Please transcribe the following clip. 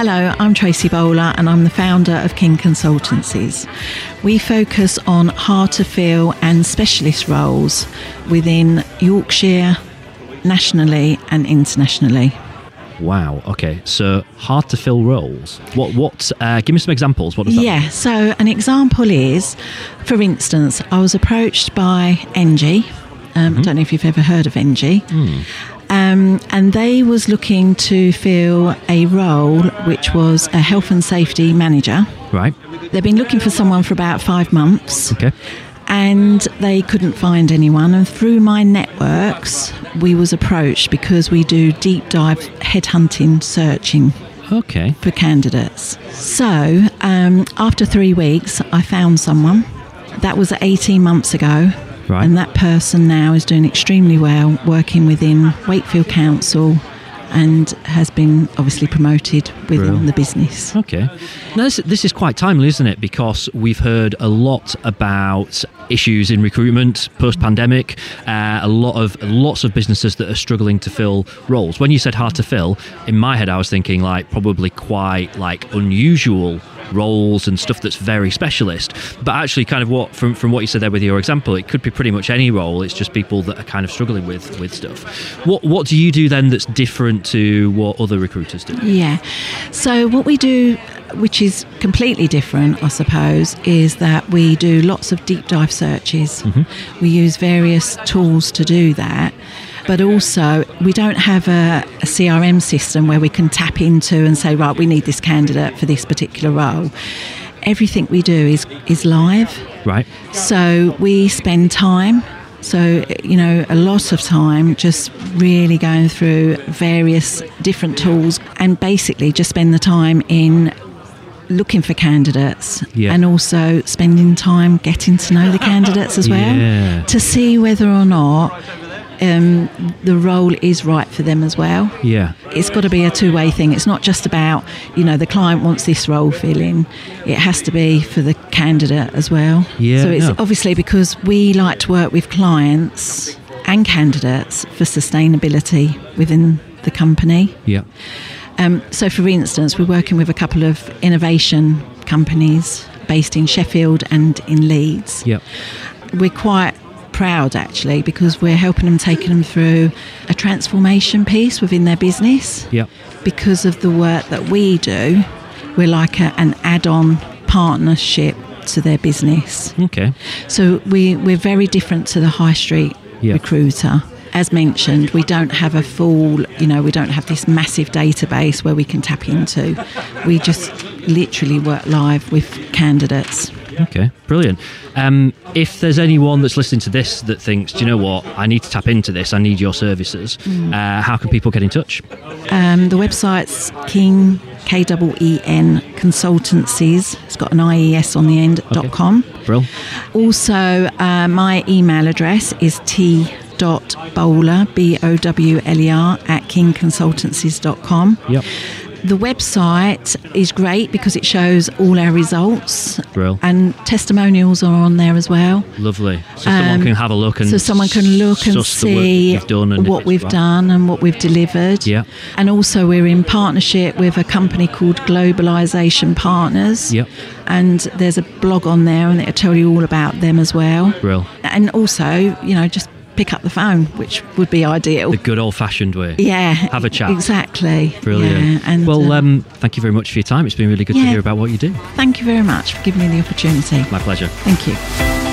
Hello, I'm Tracy Bowler and I'm the founder of Keen Consultancies. We focus on hard to fill and specialist roles within Yorkshire, nationally and internationally. Wow. Okay. So hard to fill roles. What? What? Uh, give me some examples. What does that? Yeah. So an example is, for instance, I was approached by NG. Um, I don't know if you've ever heard of NG. Um, and they was looking to fill a role which was a health and safety manager. Right. They've been looking for someone for about five months. Okay. and they couldn't find anyone and through my networks we was approached because we do deep dive headhunting searching Okay. for candidates so um, after three weeks i found someone that was 18 months ago Right. and that person now is doing extremely well working within wakefield council and has been obviously promoted within Brilliant. the business Okay. Now, this, this is quite timely, isn't it? Because we've heard a lot about issues in recruitment post pandemic. Uh, a lot of lots of businesses that are struggling to fill roles. When you said hard to fill, in my head, I was thinking like probably quite like unusual roles and stuff that's very specialist. But actually, kind of what from from what you said there with your example, it could be pretty much any role. It's just people that are kind of struggling with with stuff. What what do you do then that's different to what other recruiters do? Yeah. So what we do, which is completely different, I suppose, is that we do lots of deep dive searches. Mm-hmm. We use various tools to do that. But also, we don't have a, a CRM system where we can tap into and say, right, we need this candidate for this particular role. Everything we do is, is live. Right. So we spend time, so, you know, a lot of time just really going through various different tools and basically just spend the time in looking for candidates Yeah. and also spending time getting to know the candidates as well Yeah. to see whether or not um, the role is right for them as well Yeah. it's got to be a two-way thing. It's not just about you know the client wants this role filling. It has to be for the candidate as well. Yeah, So it's no. obviously because we like to work with clients and candidates for sustainability within the company. Yeah. Um, so, for instance, we're working with a couple of innovation companies based in Sheffield and in Leeds Yeah. we're quite proud actually because we're helping them taking them through a transformation piece within their business Yeah. because of the work that we do we're like a, an add-on partnership to their business Okay. so we, we're very different to the high street Yeah. recruiter as mentioned we don't have a full you know we don't have this massive database where we can tap into we just literally work live with candidates Okay, brilliant. Um, if there's anyone that's listening to this that thinks, do you know what, I need to tap into this, I need your services, uh, how can people get in touch? Um, the website's Keen K E E N Consultancies. It's got an IES on the end dot com. Brill. Also, uh, my email address is t dot bowler b o w l e r at keenconsultancies.com. Yep. The website is great because it shows all our results Brill. and testimonials are on there as well. Lovely. So someone Um, can have a look and so someone can look and suss the work that see and what we've right. done and what we've delivered. Yeah. And also, we're in partnership with a company called Globalization Partners. Yep. And there's a blog on there, and it'll tell you all about them as well. Brill. And also, you know, just pick up the phone, which would be ideal. The good old fashioned way. yeah. Have a chat. Exactly. Brilliant. Yeah, and well, uh, um, thank you very much for your time. It's been really good to hear about what you do. thank you very much for giving me the opportunity. My pleasure. Thank you.